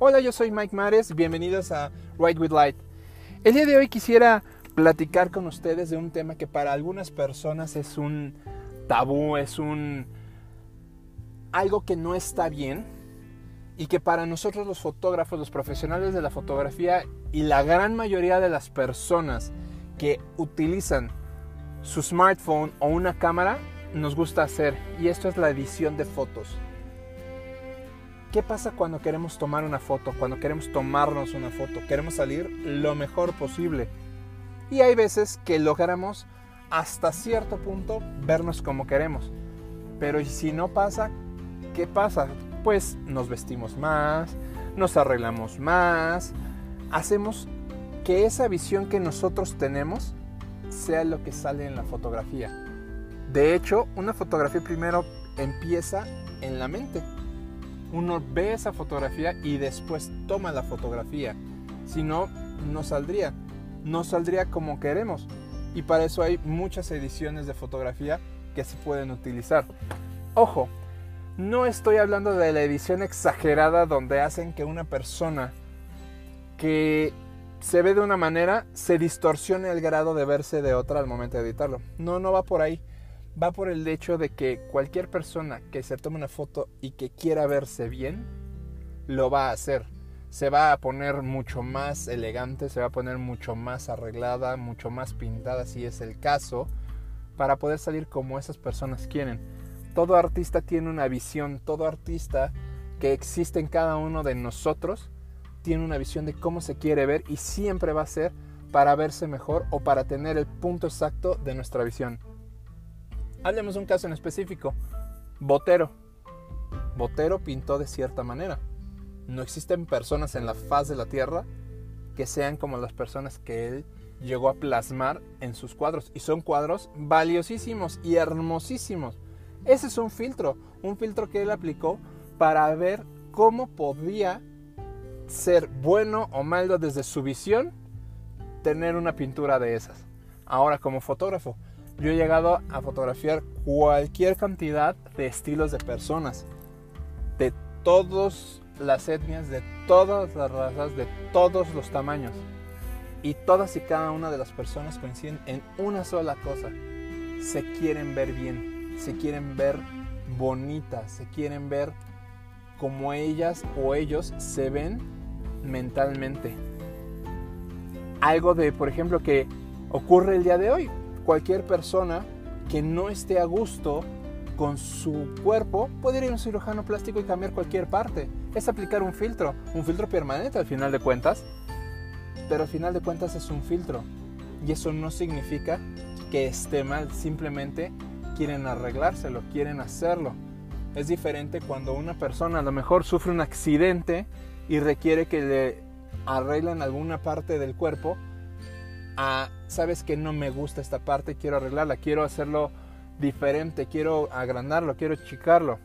Hola, yo soy Mike Mares, bienvenidos a Ride with Light. El día de hoy quisiera platicar con ustedes de un tema que para algunas personas es un tabú, es un algo que no está bien y que para nosotros los fotógrafos, los profesionales de la fotografía y la gran mayoría de las personas que utilizan su smartphone o una cámara nos gusta hacer y esto es la edición de fotos. ¿Qué pasa cuando queremos tomar una foto? Cuando queremos tomarnos una foto. Queremos salir lo mejor posible. Y hay veces que logramos hasta cierto punto vernos como queremos. Pero si no pasa, ¿qué pasa? Pues nos vestimos más, nos arreglamos más, hacemos que esa visión que nosotros tenemos sea lo que sale en la fotografía. De hecho, una fotografía primero empieza en la mente uno ve esa fotografía y después toma la fotografía. Si no, no saldría. No saldría como queremos. Y para eso hay muchas ediciones de fotografía que se pueden utilizar. Ojo, no estoy hablando de la edición exagerada donde hacen que una persona que se ve de una manera se distorsione el grado de verse de otra al momento de editarlo. No, no va por ahí va por el hecho de que cualquier persona que se tome una foto y que quiera verse bien, lo va a hacer. Se va a poner mucho más elegante, se va a poner mucho más arreglada, mucho más pintada si es el caso, para poder salir como esas personas quieren. Todo artista tiene una visión, todo artista que existe en cada uno de nosotros tiene una visión de cómo se quiere ver y siempre va a ser para verse mejor o para tener el punto exacto de nuestra visión. Hablemos de un caso en específico. Botero. Botero pintó de cierta manera. No existen personas en la faz de la Tierra que sean como las personas que él llegó a plasmar en sus cuadros. Y son cuadros valiosísimos y hermosísimos. Ese es un filtro, un filtro que él aplicó para ver cómo podía ser bueno o malo desde su visión tener una pintura de esas. Ahora como fotógrafo, yo he llegado a fotografiar cualquier cantidad de estilos de personas, de todas las etnias, de todas las razas, de todos los tamaños. Y todas y cada una de las personas coinciden en una sola cosa. Se quieren ver bien, se quieren ver bonitas, se quieren ver como ellas o ellos se ven mentalmente. Algo de, por ejemplo, que ocurre el día de hoy cualquier persona que no esté a gusto con su cuerpo puede ir a un cirujano plástico y cambiar cualquier parte. Es aplicar un filtro, un filtro permanente al final de cuentas, pero al final de cuentas es un filtro. Y eso no significa que esté mal, simplemente quieren arreglárselo, quieren hacerlo. Es diferente cuando una persona a lo mejor sufre un accidente y requiere que le arreglen alguna parte del cuerpo sabes que no me gusta esta parte, quiero arreglarla, quiero hacerlo diferente, quiero agrandarlo, quiero achicarlo.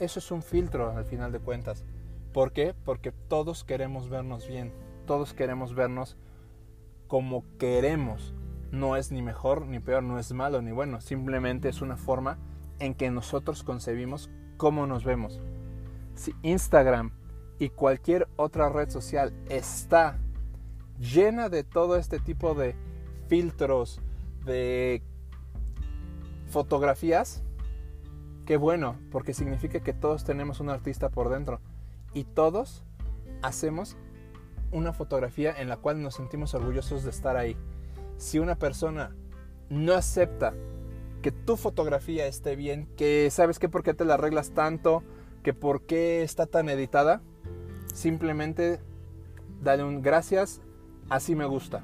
Eso es un filtro al final de cuentas. ¿Por qué? Porque todos queremos vernos bien, todos queremos vernos como queremos. No es ni mejor ni peor, no es malo ni bueno, simplemente es una forma en que nosotros concebimos cómo nos vemos. Si Instagram y cualquier otra red social está llena de todo este tipo de filtros, de fotografías, qué bueno, porque significa que todos tenemos un artista por dentro y todos hacemos una fotografía en la cual nos sentimos orgullosos de estar ahí. Si una persona no acepta que tu fotografía esté bien, que sabes que por qué te la arreglas tanto, que por qué está tan editada, simplemente dale un gracias, así me gusta.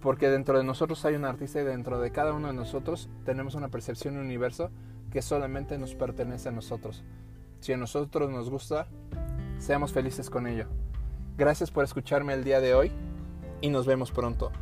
Porque dentro de nosotros hay un artista y dentro de cada uno de nosotros tenemos una percepción de universo que solamente nos pertenece a nosotros. Si a nosotros nos gusta, seamos felices con ello. Gracias por escucharme el día de hoy y nos vemos pronto.